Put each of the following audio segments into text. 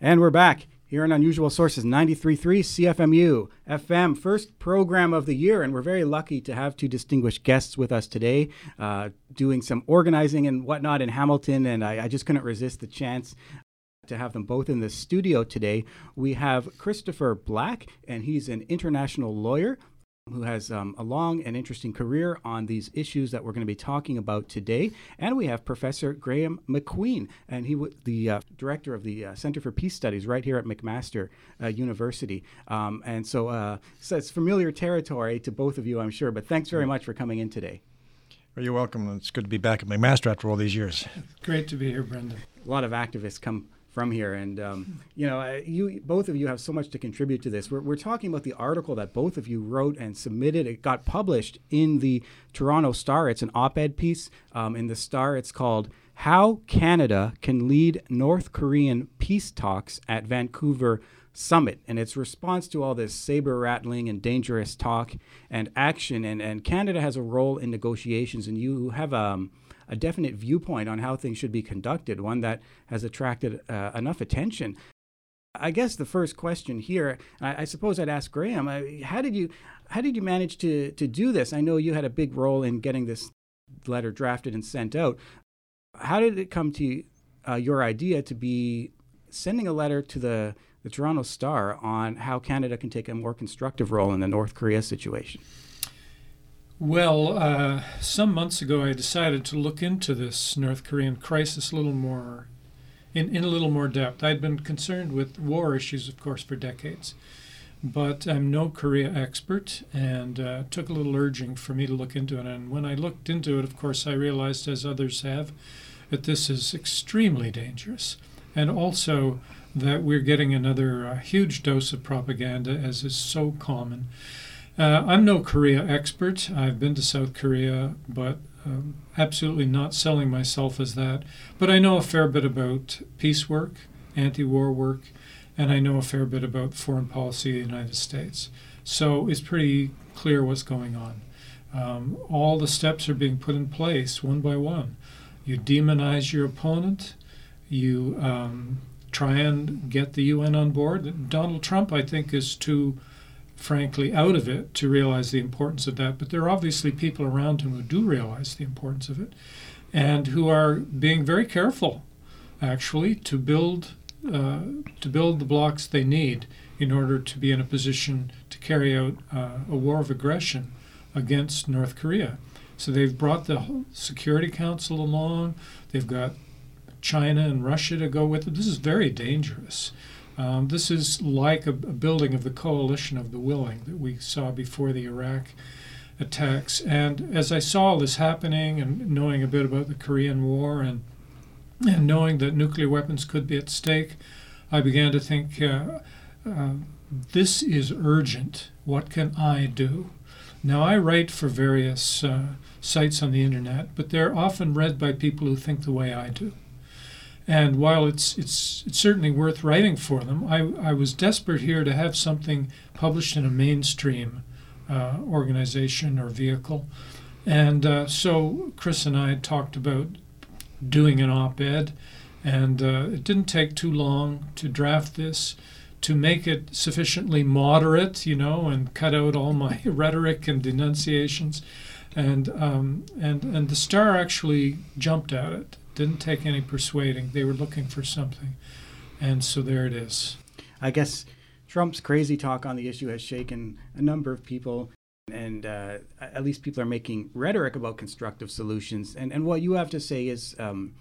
And we're back here on Unusual Sources 93.3 CFMU FM, first program of the year. And we're very lucky to have two distinguished guests with us today, uh, doing some organizing and whatnot in Hamilton. And I, I just couldn't resist the chance to have them both in the studio today. We have Christopher Black, and he's an international lawyer who has um, a long and interesting career on these issues that we're going to be talking about today. And we have Professor Graeme MacQueen, and he was the uh, director of the uh, Center for Peace Studies right here at McMaster uh, University. Um, and so, uh, so it's familiar territory to both of you, I'm sure. But thanks very much for coming in today. Well, you're welcome. It's good to be back at McMaster after all these years. Great to be here, Brendan. A lot of activists come from here. And um, you know, you both of you have so much to contribute to this. We're, we're talking about the article that both of you wrote and submitted. It got published in the Toronto Star. It's an op-ed piece um, in the Star. It's called "How Canada Can Lead North Korean Peace Talks at Vancouver." summit and its response to all this saber rattling and dangerous talk and action and, and canada has a role in negotiations and you have um, a definite viewpoint on how things should be conducted, one that has attracted uh, enough attention. I guess the first question here, I, I suppose I'd ask Graeme, uh, how did you how did you manage to to do this? I know you had a big role in getting this letter drafted and sent out. How did it come to uh, your idea to be sending a letter to the the Toronto Star on how Canada can take a more constructive role in the North Korea situation? Well, uh, some months ago, I decided to look into this North Korean crisis a little more, in, in a little more depth. I'd been concerned with war issues, of course, for decades, but I'm no Korea expert, and uh, took a little urging for me to look into it. And when I looked into it, of course, I realized, as others have, that this is extremely dangerous, and also that we're getting another uh, huge dose of propaganda, as is so common. Uh, I'm no Korea expert. I've been to South Korea, but um, absolutely not selling myself as that. But I know a fair bit about peace work, anti war work, and I know a fair bit about foreign policy of the United States. So it's pretty clear what's going on. Um, all the steps are being put in place one by one. You demonize your opponent, you um, try and get the UN on board. Donald Trump, I think, is too frankly, out of it to realize the importance of that. But there are obviously people around him who do realize the importance of it and who are being very careful, actually, to build, uh, to build the blocks they need in order to be in a position to carry out uh, a war of aggression against North Korea. So they've brought the Security Council along. They've got China and Russia to go with it. This is very dangerous. Um, this is like a, a, building of the coalition of the willing that we saw before the Iraq attacks. And as I saw this happening and knowing a bit about the Korean War and, and knowing that nuclear weapons could be at stake, I began to think uh, uh, this is urgent. What can I do? Now, I write for various uh, sites on the internet, but they're often read by people who think the way I do. And while it's it's it's certainly worth writing for them, I, I was desperate here to have something published in a mainstream uh, organization or vehicle. And uh, so Chris and I talked about doing an op-ed, and uh, it didn't take too long to draft this, to make it sufficiently moderate, you know, and cut out all my rhetoric and denunciations, and um, and and the Star actually jumped at it didn't take any persuading. They were looking for something. And so there it is. I guess Trump's crazy talk on the issue has shaken a number of people. And uh, at least people are making rhetoric about constructive solutions. And, and what you have to say is um,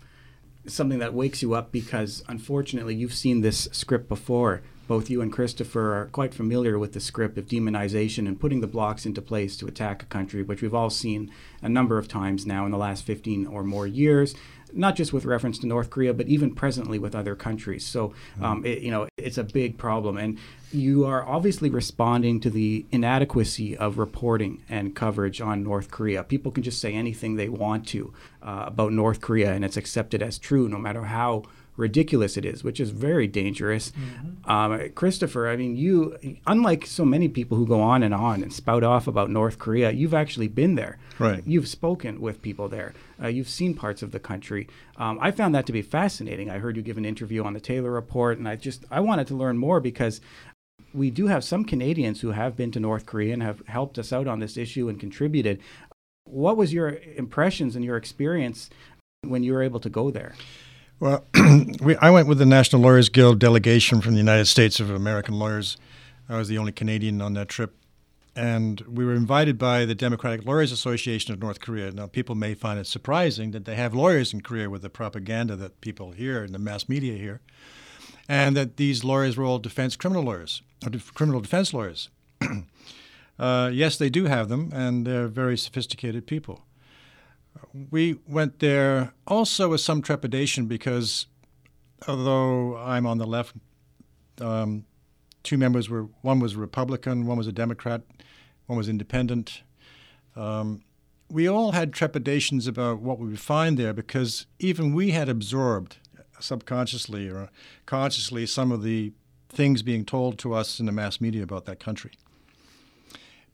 something that wakes you up because, unfortunately, you've seen this script before. Both you and Christopher are quite familiar with the script of demonization and putting the blocks into place to attack a country, which we've all seen a number of times now in the last 15 or more years not just with reference to North Korea, but even presently with other countries. So, mm-hmm. um, it, you know, it's a big problem, and you are obviously responding to the inadequacy of reporting and coverage on North Korea. People can just say anything they want to uh, about North Korea, and it's accepted as true, no matter how ridiculous it is, which is very dangerous. Mm-hmm. Um, Christopher, I mean, you, unlike so many people who go on and on and spout off about North Korea, you've actually been there. Right. You've spoken with people there. Uh, you've seen parts of the country. Um, I found that to be fascinating. I heard you give an interview on the Taylor Report, and I just I wanted to learn more because we do have some Canadians who have been to North Korea and have helped us out on this issue and contributed. What was your impressions and your experience when you were able to go there? Well, we, I went with the National Lawyers Guild delegation from the United States of American Lawyers. I was the only Canadian on that trip. And we were invited by the Democratic Lawyers Association of North Korea. Now, people may find it surprising that they have lawyers in Korea with the propaganda that people hear in the mass media here, and that these lawyers were all defense criminal lawyers, or def- criminal defense lawyers. uh, yes, they do have them, and they're very sophisticated people we went there also with some trepidation because although I'm on the left, um, two members were one was a Republican, one was a Democrat, one was independent. Um, we all had trepidations about what we would find there because even we had absorbed subconsciously or consciously some of the things being told to us in the mass media about that country.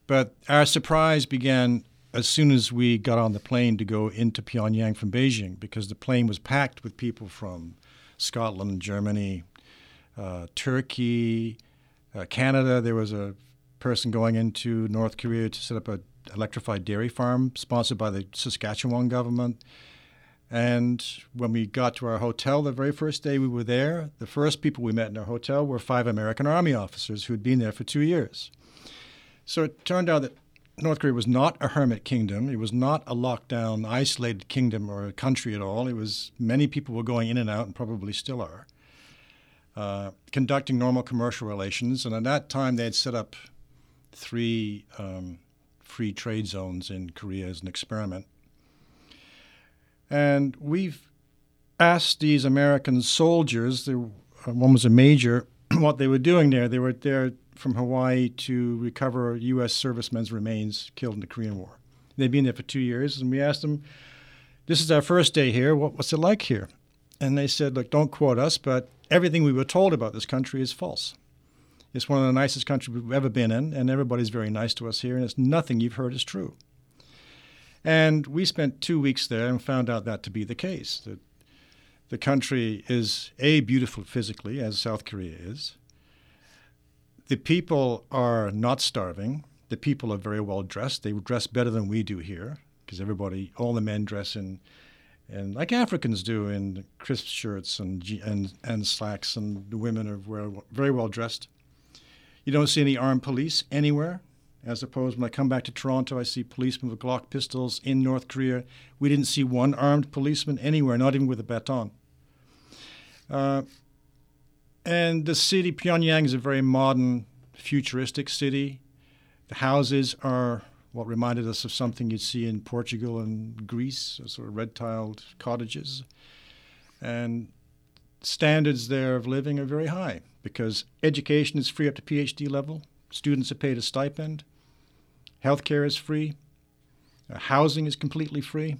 But our surprise began as soon as we got on the plane to go into Pyongyang from Beijing, because the plane was packed with people from Scotland, Germany, uh, Turkey, uh, Canada. There was a person going into North Korea to set up an electrified dairy farm sponsored by the Saskatchewan government. And when we got to our hotel the very first day we were there, the first people we met in our hotel were five American Army officers who had been there for two years. So it turned out that North Korea was not a hermit kingdom. It was not a lockdown, isolated kingdom or a country at all. It was many people were going in and out, and probably still are, uh, conducting normal commercial relations. And at that time, they had set up three um, free trade zones in Korea as an experiment. And we've asked these American soldiers, uh, one was a major, what they were doing there. They were there from Hawaii to recover U.S. servicemen's remains killed in the Korean War. They'd been there for two years, and we asked them, "This is our first day here. What, what's it like here?" And they said, "Look, don't quote us, but everything we were told about this country is false. It's one of the nicest countries we've ever been in, and everybody's very nice to us here, and it's nothing you've heard is true." And we spent two weeks there and found out that to be the case. That the country is a beautiful physically, as South Korea is the people are not starving. The people are very well dressed. They dress better than we do here because everybody, all the men dress in, and like Africans do in crisp shirts and and and slacks, and the women are very, well dressed. You don't see any armed police anywhere. As opposed, when I come back to Toronto, I see policemen with Glock pistols in North Korea. We didn't see one armed policeman anywhere, not even with a baton. Uh, and the city, Pyongyang, is a very modern, futuristic city. The houses are what reminded us of something you'd see in Portugal and Greece, sort of red tiled cottages. And standards there of living are very high because education is free up to PhD level, students are paid a stipend, healthcare is free, uh, housing is completely free,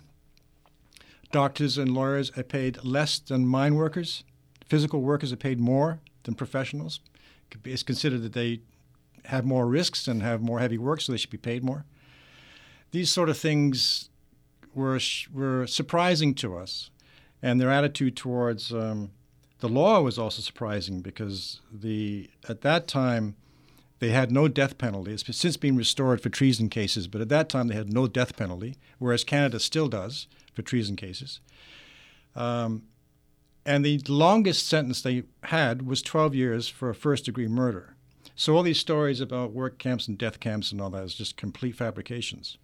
doctors and lawyers are paid less than mine workers physical workers are paid more than professionals. It's considered that they have more risks and have more heavy work, so they should be paid more. These sort of things were were surprising to us, and their attitude towards um, the law was also surprising because the at that time they had no death penalty. It's since been restored for treason cases, but at that time they had no death penalty, whereas Canada still does for treason cases. Um, and the longest sentence they had was 12 years for a first degree murder. So all these stories about work camps and death camps and all that is just complete fabrications.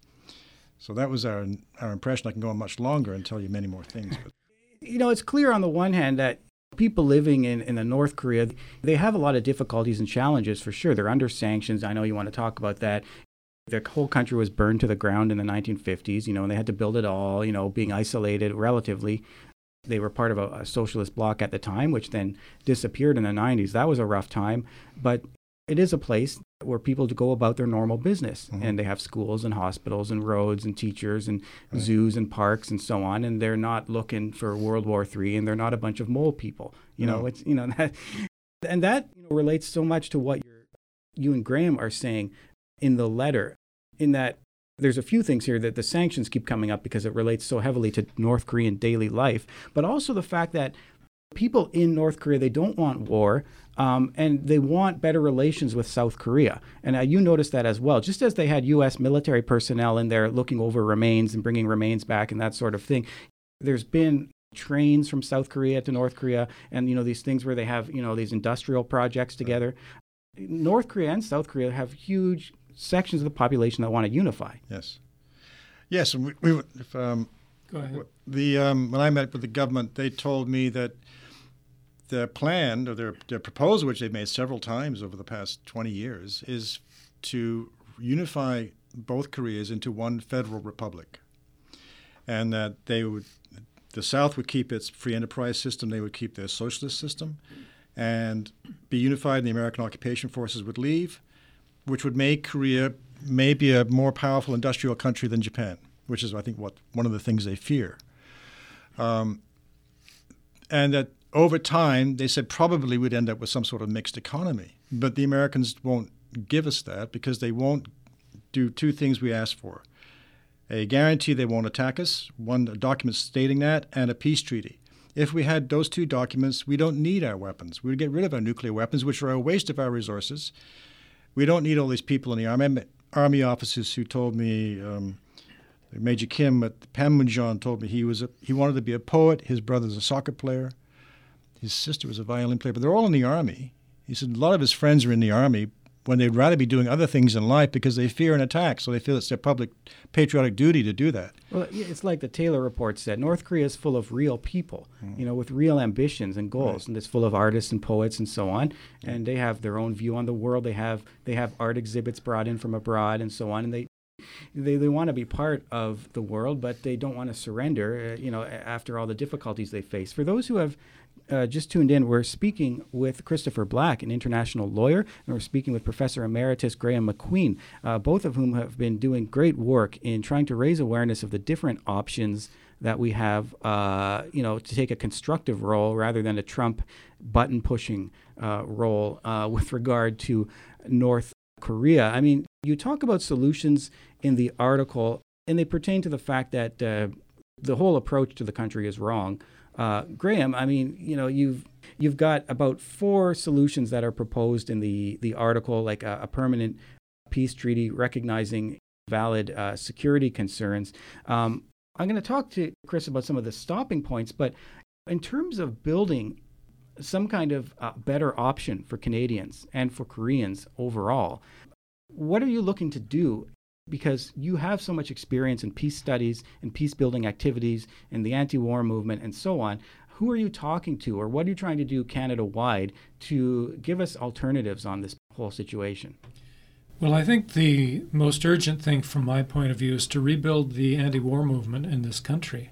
So that was our our impression. I can go on much longer and tell you many more things. But. You know, it's clear on the one hand that people living in, in the North Korea, they have a lot of difficulties and challenges for sure. They're under sanctions. I know you want to talk about that. The whole country was burned to the ground in the 1950s, you know, and they had to build it all, you know, being isolated relatively they were part of a, a, socialist bloc at the time, which then disappeared in the 90s. That was a rough time. But it is a place where people go about their normal business mm-hmm. and they have schools and hospitals and roads and teachers and right. zoos and parks and so on and they're not looking for World War III and they're not a bunch of mole people you no. know it's you know that and that you know, relates so much to what you and Graeme are saying in the letter in that there's a few things here that the sanctions keep coming up because it relates so heavily to North Korean daily life, but also the fact that people in North Korea they don't want war. Um, and they want better relations with South Korea. And uh, you noticed that as well. Just as they had U.S. military personnel in there looking over remains and bringing remains back and that sort of thing, there's been trains from South Korea to North Korea, and you know these things where they have you know these industrial projects together. North Korea and South Korea have huge sections of the population that want to unify. Yes, yes, and we, we if, um, Go ahead. The um, when I met with the government, they told me that their plan or their, their proposal, which they've made several times over the past 20 years, is to unify both Koreas into one federal republic, and that they would, the South would keep its free enterprise system, they would keep their socialist system, and be unified. And the American occupation forces would leave, which would make Korea maybe a more powerful industrial country than Japan, which is I think what one of the things they fear. Um, and that over time, they said probably we'd end up with some sort of mixed economy. But the Americans won't give us that because they won't do two things we asked for a guarantee they won't attack us, one document stating that, and a peace treaty. If we had those two documents, we don't need our weapons. We'd get rid of our nuclear weapons, which are a waste of our resources. We don't need all these people in the army. Army officers who told me, um, Major Kim at Panmunjom told me he was a, he wanted to be a poet. His brother's a soccer player. His sister was a violin player, but they're all in the army. He said a lot of his friends are in the army when they'd rather be doing other things in life because they fear an attack, so they feel it's their public patriotic duty to do that. Well, it's like the Taylor report said North Korea is full of real people, mm. you know, with real ambitions and goals, right. and it's full of artists and poets and so on. And they have their own view on the world. They have they have art exhibits brought in from abroad and so on, and they they, they want to be part of the world, but they don't want to surrender, uh, you know, after all the difficulties they face. For those who have uh, just tuned in, we're speaking with Christopher Black, an international lawyer, and we're speaking with Professor Emeritus Graeme MacQueen, uh, both of whom have been doing great work in trying to raise awareness of the different options that we have, uh, you know, to take a constructive role rather than a Trump button pushing uh, role uh, with regard to North Korea. I mean, you talk about solutions in the article, and they pertain to the fact that uh, the whole approach to the country is wrong. Uh, Graeme, I mean, you know, you've you've got about four solutions that are proposed in the the article, like a, a permanent peace treaty recognizing valid uh, security concerns. Um, I'm going to talk to Chris about some of the stopping points, but in terms of building some kind of uh, better option for Canadians and for Koreans overall, what are you looking to do because you have so much experience in peace studies and peace building activities and the anti war movement and so on. Who are you talking to, or what are you trying to do Canada wide to give us alternatives on this whole situation? Well, I think the most urgent thing from my point of view is to rebuild the anti war movement in this country.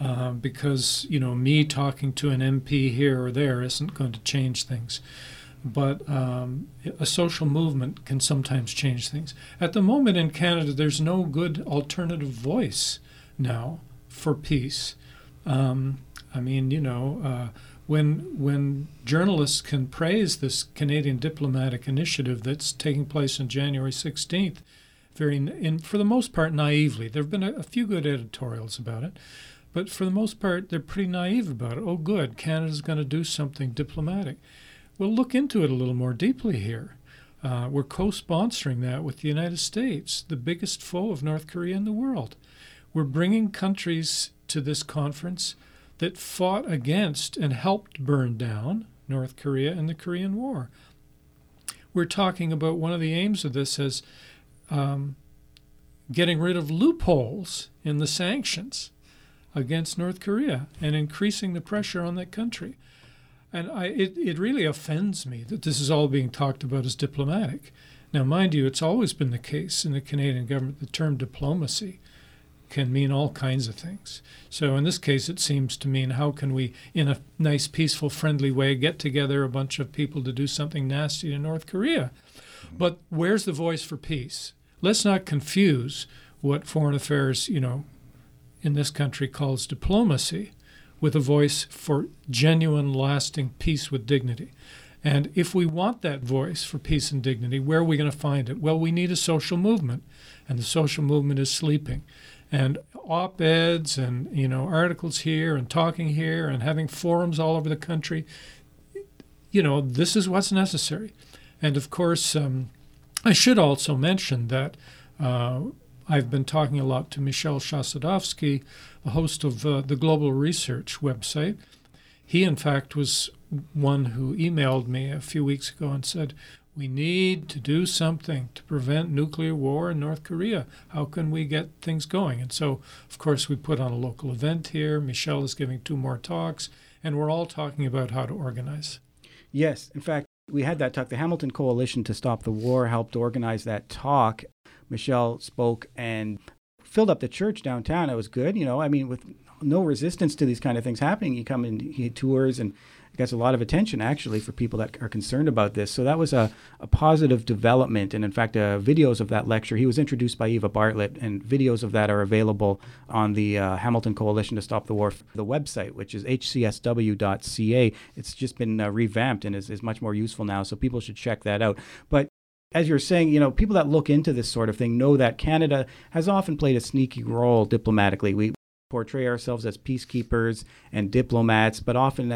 Uh, because, you know, me talking to an MP here or there isn't going to change things but um, a social movement can sometimes change things. At the moment in Canada, there's no good alternative voice now for peace. Um, I mean, you know, uh, when when journalists can praise this Canadian diplomatic initiative that's taking place on January 16th, very for the most part naively. There have been a, a few good editorials about it, but for the most part, they're pretty naive about it. Oh, good, Canada's going to do something diplomatic. Well, look into it a little more deeply here. Uh, we're co sponsoring that with the United States, the biggest foe of North Korea in the world. We're bringing countries to this conference that fought against and helped burn down North Korea in the Korean War. We're talking about one of the aims of this as um, getting rid of loopholes in the sanctions against North Korea and increasing the pressure on that country. And I, it, it really offends me that this is all being talked about as diplomatic. Now, mind you, it's always been the case in the Canadian government. The term diplomacy can mean all kinds of things. So, in this case, it seems to mean how can we, in a nice, peaceful, friendly way, get together a bunch of people to do something nasty to North Korea? But where's the voice for peace? Let's not confuse what foreign affairs, you know, in this country calls diplomacy with a voice for genuine, lasting peace with dignity. And if we want that voice for peace and dignity, where are we going to find it? Well, we need a social movement, and the social movement is sleeping. And op-eds and you know articles here and talking here and having forums all over the country. You know, this is what's necessary. And of course, um, I should also mention that uh, I've been talking a lot to Michel Chossudovsky, the host of uh, the Global Research website. He, in fact, was one who emailed me a few weeks ago and said, We need to do something to prevent nuclear war in North Korea. How can we get things going? And so, of course, we put on a local event here. Michel is giving two more talks, and we're all talking about how to organize. Yes. In fact, we had that talk. The Hamilton Coalition to Stop the War helped organize that talk. Michel spoke and filled up the church downtown. It was good, you know. I mean, with no resistance to these kind of things happening, he come and he tours and gets a lot of attention actually for people that are concerned about this. So that was a, a positive development. And in fact, uh, videos of that lecture, he was introduced by Eva Bartlett, and videos of that are available on the uh, Hamilton Coalition to Stop the War, the website, which is hcsw.ca. It's just been uh, revamped and is, is much more useful now. So people should check that out. But as you're saying, you know, people that look into this sort of thing know that Canada has often played a sneaky role diplomatically. We portray ourselves as peacekeepers and diplomats, but often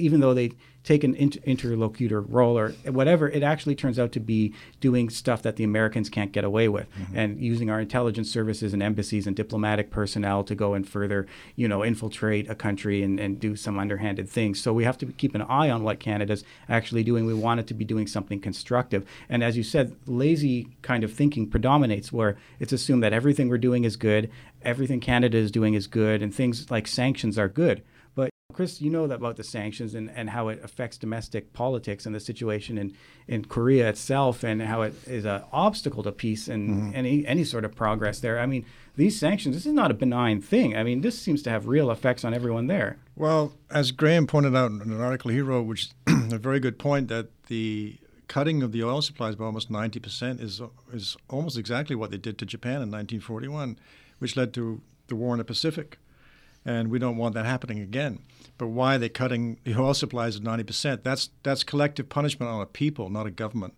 even though they take an inter- interlocutor role or whatever, it actually turns out to be doing stuff that the Americans can't get away with, mm-hmm. and using our intelligence services and embassies and diplomatic personnel to go and further, you know, infiltrate a country and, and do some underhanded things. So we have to keep an eye on what Canada's actually doing. We want it to be doing something constructive. And as you said, lazy kind of thinking predominates, where it's assumed that everything we're doing is good, everything Canada is doing is good, and things like sanctions are good Chris, you know about the sanctions and, and how it affects domestic politics and the situation in, in Korea itself and how it is an obstacle to peace and mm-hmm. any any sort of progress there. I mean, these sanctions, this is not a benign thing. I mean, this seems to have real effects on everyone there. Well, as Graeme pointed out in an article he wrote, which is a very good point, that the cutting of the oil supplies by almost 90% is, is almost exactly what they did to Japan in 1941, which led to the war in the Pacific and we don't want that happening again. But why are they cutting the oil supplies at 90%? That's, that's collective punishment on a people, not a government.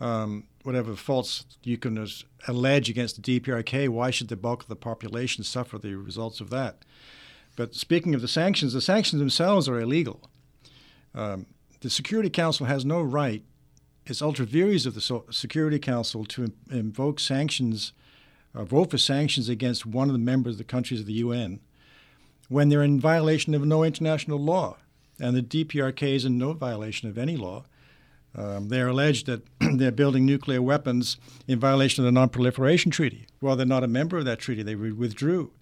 Um, whatever faults you can allege against the DPRK, why should the bulk of the population suffer the results of that? But speaking of the sanctions, the sanctions themselves are illegal. Um, the Security Council has no right, it's ultra vires of the Security Council to invoke sanctions, uh, vote for sanctions against one of the members of the countries of the UN when they're in violation of no international law. And the DPRK is in no violation of any law. Um, they're alleged that they're building nuclear weapons in violation of the Non-Proliferation Treaty. Well, they're not a member of that treaty. They withdrew.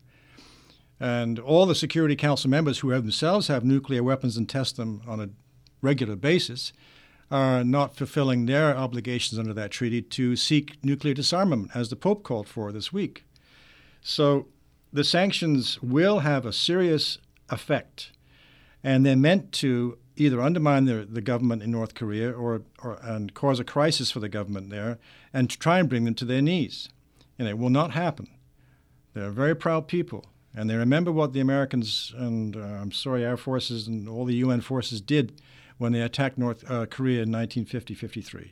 And all the Security Council members who have themselves have nuclear weapons and test them on a regular basis are not fulfilling their obligations under that treaty to seek nuclear disarmament, as the Pope called for this week. So the sanctions will have a serious effect, and they're meant to either undermine the, the government in North Korea or, or and cause a crisis for the government there and to try and bring them to their knees. And it will not happen. They're very proud people, and they remember what the Americans and uh, I'm sorry, our forces and all the UN forces did when they attacked North uh, Korea in 1950-53.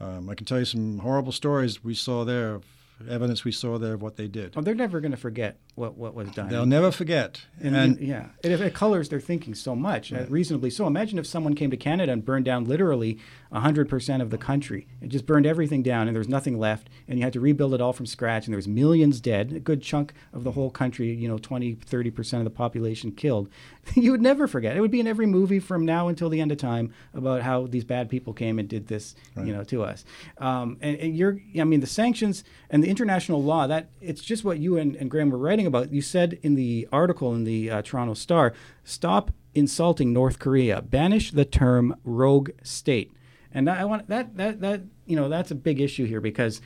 Um, I can tell you some horrible stories we saw there of evidence we saw there of what they did. Well, they're never going to forget what, what was done. They'll never forget. And, and yeah, it, it, colors their thinking so much, uh, reasonably so. Imagine if someone came to Canada and burned down literally 100% of the country. It just burned everything down and there was nothing left, and you had to rebuild it all from scratch, and there was millions dead, a good chunk of the whole country, you know, 20, 30% of the population killed. you would never forget. It would be in every movie from now until the end of time about how these bad people came and did this, right. you know, to us. Um, and, and, you're, I mean, the sanctions and the international law, that it's just what you and, and Graeme were writing about. You said in the article in the uh, Toronto Star, stop insulting North Korea, banish the term rogue state. And I want that that that you know that's a big issue here because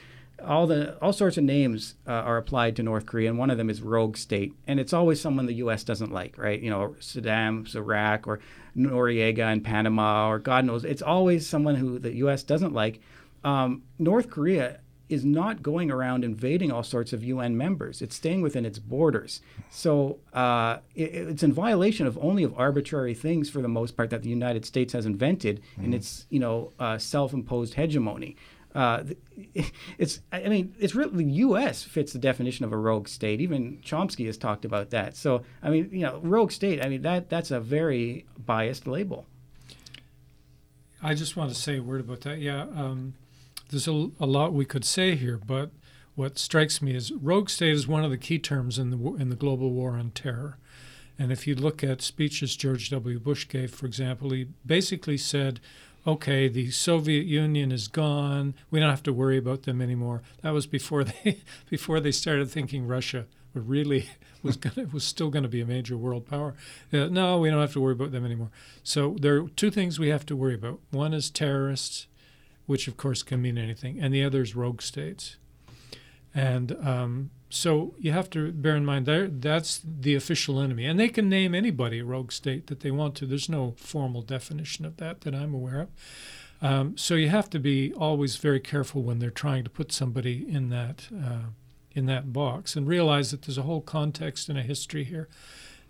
all the all sorts of names uh, are applied to North Korea, and one of them is rogue state, and it's always someone the U.S. doesn't like, right? You know, Saddam, Iraq, or Noriega in Panama, or God knows, it's always someone who the U.S. doesn't like, um, North Korea is not going around invading all sorts of UN members. It's staying within its borders. So uh, it, it's in violation of only of arbitrary things for the most part that the United States has invented in its you know uh, self-imposed hegemony. Uh, it's I mean it's really the U.S. fits the definition of a rogue state. Even Chomsky has talked about that. So I mean you know rogue state. I mean that that's a very biased label. I just want to say a word about that. Yeah, um, there's a, a lot we could say here, but what strikes me is rogue state is one of the key terms in the in the global war on terror. And if you look at speeches George W. Bush gave, for example, he basically said, "Okay, the Soviet Union is gone. We don't have to worry about them anymore." That was before they before they started thinking Russia really was gonna, was still going to be a major world power. Uh, no, we don't have to worry about them anymore. So there are two things we have to worry about. One is terrorists, which of course can mean anything, and the other is rogue states. And um, so you have to bear in mind there that's the official enemy, and they can name anybody rogue state that they want to. There's no formal definition of that that I'm aware of. Um, so you have to be always very careful when they're trying to put somebody in that uh, in that box, and realize that there's a whole context and a history here.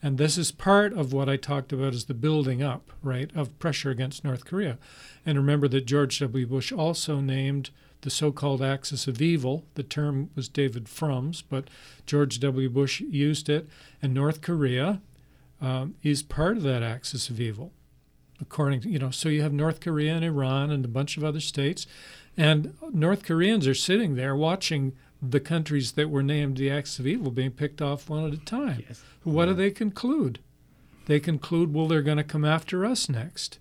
And this is part of what I talked about as the building up, right, of pressure against North Korea. And remember that George W. Bush also named the so called axis of evil. The term was David Frum's, but George W. Bush used it. And North Korea um, is part of that axis of evil. According to, you know, so you have North Korea and Iran and a bunch of other states. And North Koreans are sitting there watching the countries that were named the axis of evil being picked off one at a time. Yes. What do mm. they conclude? They conclude, well, they're going to come after us next.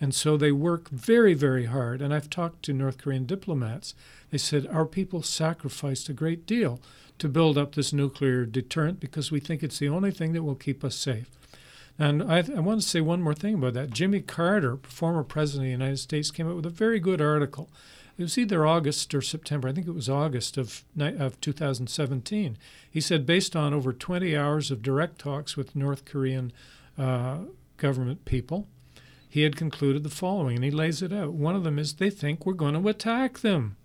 And so they work very, very hard. And I've talked to North Korean diplomats. They said, Our people sacrificed a great deal to build up this nuclear deterrent because we think it's the only thing that will keep us safe. And I, I want to say one more thing about that. Jimmy Carter, former president of the United States, came out with a very good article. It was either August or September. I think it was August of, of 2017. He said, based on over 20 hours of direct talks with North Korean uh, government people, he had concluded the following, and he lays it out. One of them is they think we're going to attack them.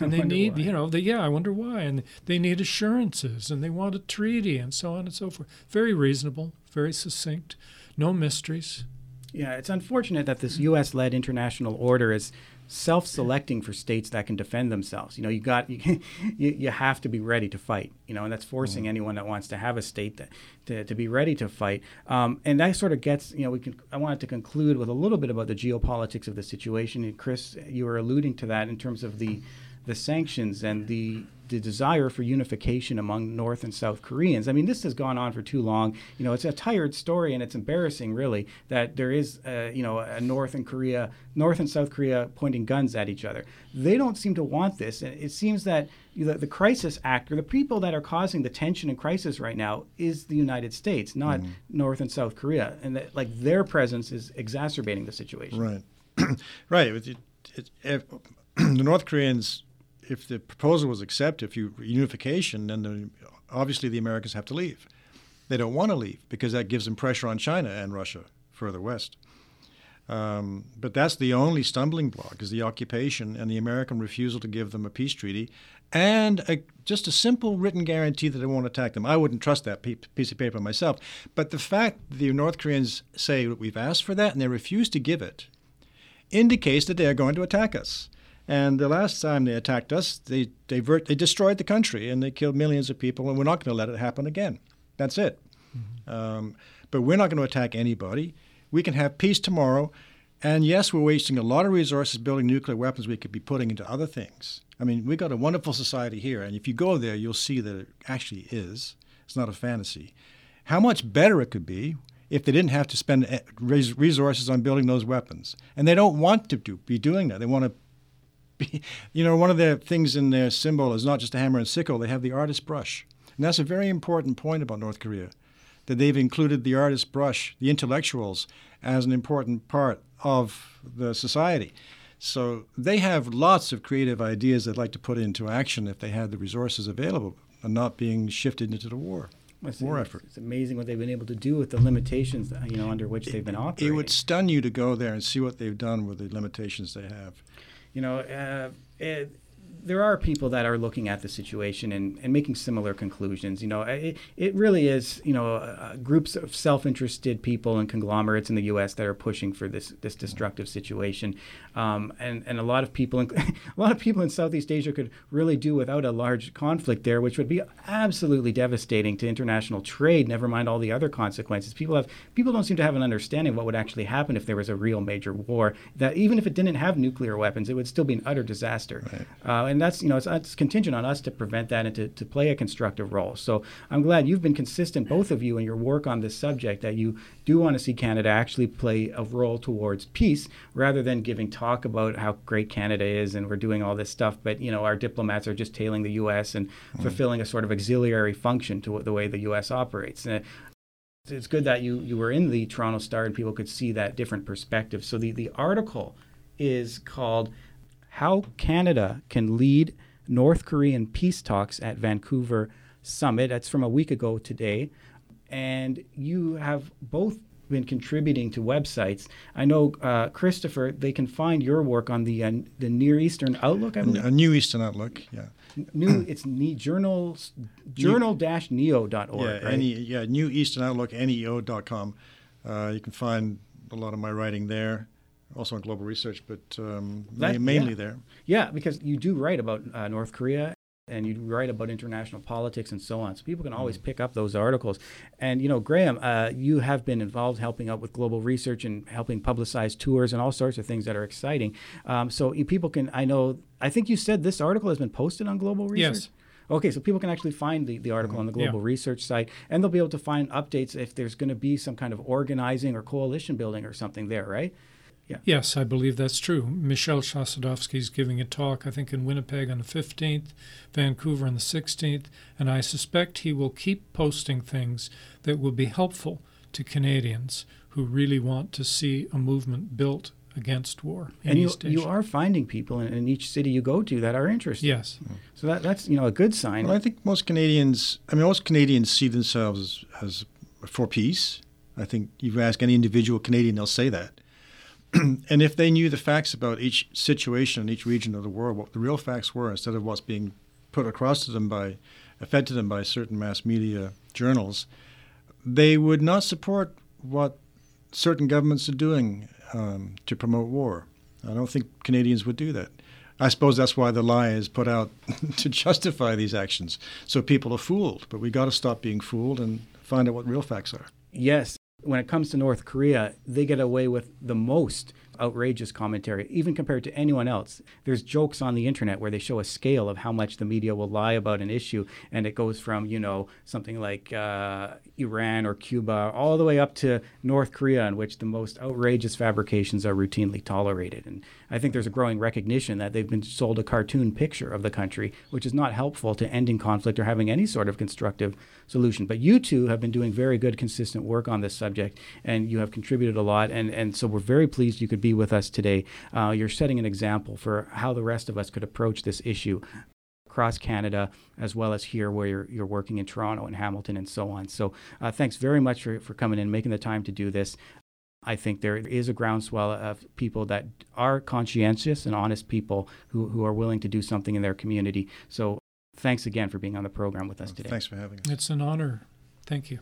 And I they need, why. you know, they, yeah, I wonder why. And they need assurances, and they want a treaty, and so on and so forth. Very reasonable, very succinct, no mysteries. Yeah, it's unfortunate that this U.S. led international order is self-selecting for states that can defend themselves. You know, you got you, you, have to be ready to fight. You know, and that's forcing anyone that wants to have a state that, to, to be ready to fight. Um, and that sort of gets you know we can. I wanted to conclude with a little bit about the geopolitics of the situation. And Chris, you were alluding to that in terms of the the sanctions and the the desire for unification among North and South Koreans. I mean, this has gone on for too long. You know, it's a tired story, and it's embarrassing, really, that there is, uh, you know, a North and Korea, North and South Korea pointing guns at each other. They don't seem to want this, and it seems that the, the crisis actor, the people that are causing the tension and crisis right now, is the United States, not North and South Korea, and that, like their presence is exacerbating the situation. Right. right. It, it, it, the North Koreans, if the proposal was accepted, if you unification, then the, obviously the Americans have to leave. They don't want to leave because that gives them pressure on China and Russia further west. Um, but that's the only stumbling block is the occupation and the American refusal to give them a peace treaty and a, just a simple written guarantee that they won't attack them. I wouldn't trust that piece of paper myself. But the fact the North Koreans say we've asked for that and they refuse to give it indicates that they are going to attack us. And the last time they attacked us, they they, vert, they destroyed the country and they killed millions of people, and we're not going to let it happen again. That's it. Um, but we're not going to attack anybody. We can have peace tomorrow. And yes, we're wasting a lot of resources building nuclear weapons we could be putting into other things. I mean, we've got a wonderful society here, and if you go there, you'll see that it actually is. It's not a fantasy. How much better it could be if they didn't have to spend eh, resources on building those weapons. And they don't want to do, be doing that. They want to be, you know, one of the things in their symbol is not just a hammer and sickle, they have the artist brush. And that's a very important point about North Korea, that they've included the artist brush, the intellectuals, as an important part of the society. So they have lots of creative ideas they'd like to put into action if they had the resources available and not being shifted into the war. It's, War it's- effort. It's amazing what they've been able to do with the limitations, you know, under which they've been operating. It would stun you to go there and see what they've done with the limitations they have. You know, uh, it, there are people that are looking at the situation and, and making similar conclusions. You know, it, it really is, you know, uh, groups of self-interested people and conglomerates in the U.S. that are pushing for this this destructive situation, um, and and a lot of people, in, a lot of people in Southeast Asia could really do without a large conflict there, which would be absolutely devastating to international trade. Never mind all the other consequences. People have people don't seem to have an understanding of what would actually happen if there was a real major war. That even if it didn't have nuclear weapons, it would still be an utter disaster. Right. Uh, and that's you know it's, it's, contingent on us to prevent that and to, to play a constructive role. So I'm glad you've been consistent, both of you, in your work on this subject. That you do want to see Canada actually play a role towards peace, rather than giving talk about how great Canada is and we're doing all this stuff. But you know our diplomats are just tailing the U.S. and mm. fulfilling a sort of auxiliary function to the way the U.S. operates. And it's good that you you were in the Toronto Star and people could see that different perspective. So the the article is called "How Canada Can Lead North Korean peace talks at Vancouver Summit. That's from a week ago today. And you have both been contributing to websites. I know, uh, Christopher, they can find your work on the uh, the Near Eastern Outlook. I believe. A New Eastern Outlook, yeah. New, it's ne- journal journal-neo.org. Yeah, right? any, yeah, New Eastern Outlook, neo.com. Uh, you can find a lot of my writing there also on global research, but um, that, mainly yeah. there. Yeah, because you do write about uh, North Korea and you write about international politics and so on. So people can always mm. pick up those articles. And you know, Graeme, uh, you have been involved helping out with global research and helping publicize tours and all sorts of things that are exciting. Um, so people can, I know, I think you said this article has been posted on global research. Yes. Okay, so people can actually find the, the article mm-hmm. on the Global yeah. Research site, and they'll be able to find updates if there's going to be some kind of organizing or coalition building or something there, right? Yeah. Yes, I believe that's true. Michel Chossudovsky is giving a talk, I think, in Winnipeg on the 15th, Vancouver on the 16th, and I suspect he will keep posting things that will be helpful to Canadians who really want to see a movement built against war. and you, you are finding people in, in, each city you go to that are interested. Yes. So that, that's you know a good sign. Well, I think most Canadians, I mean, most Canadians see themselves as, as for peace. I think you ask any individual Canadian, they'll say that. and if they knew the facts about each situation in each region of the world, what the real facts were, instead of what's being put across to them by, fed to them by certain mass media journals, they would not support what certain governments are doing um, to promote war. I don't think Canadians would do that. I suppose that's why the lie is put out to justify these actions, so people are fooled. But we got to stop being fooled and find out what real facts are. Yes, when it comes to North Korea, they get away with the most outrageous commentary, even compared to anyone else. There's jokes on the internet where they show a scale of how much the media will lie about an issue, and it goes from, you know, something like uh, Iran or Cuba all the way up to North Korea, in which the most outrageous fabrications are routinely tolerated. And I think there's a growing recognition that they've been sold a cartoon picture of the country, which is not helpful to ending conflict or having any sort of constructive solution. But you two have been doing very good, consistent work on this subject, and you have contributed a lot. And, and so we're very pleased you could be with us today. Uh, you're setting an example for how the rest of us could approach this issue across Canada, as well as here where you're, you're working in Toronto and Hamilton and so on. So uh, thanks very much for, for coming in, making the time to do this. I think there is a groundswell of people that are conscientious and honest people who, who are willing to do something in their community. So thanks again for being on the program with us today. Thanks for having us. It's an honor. Thank you.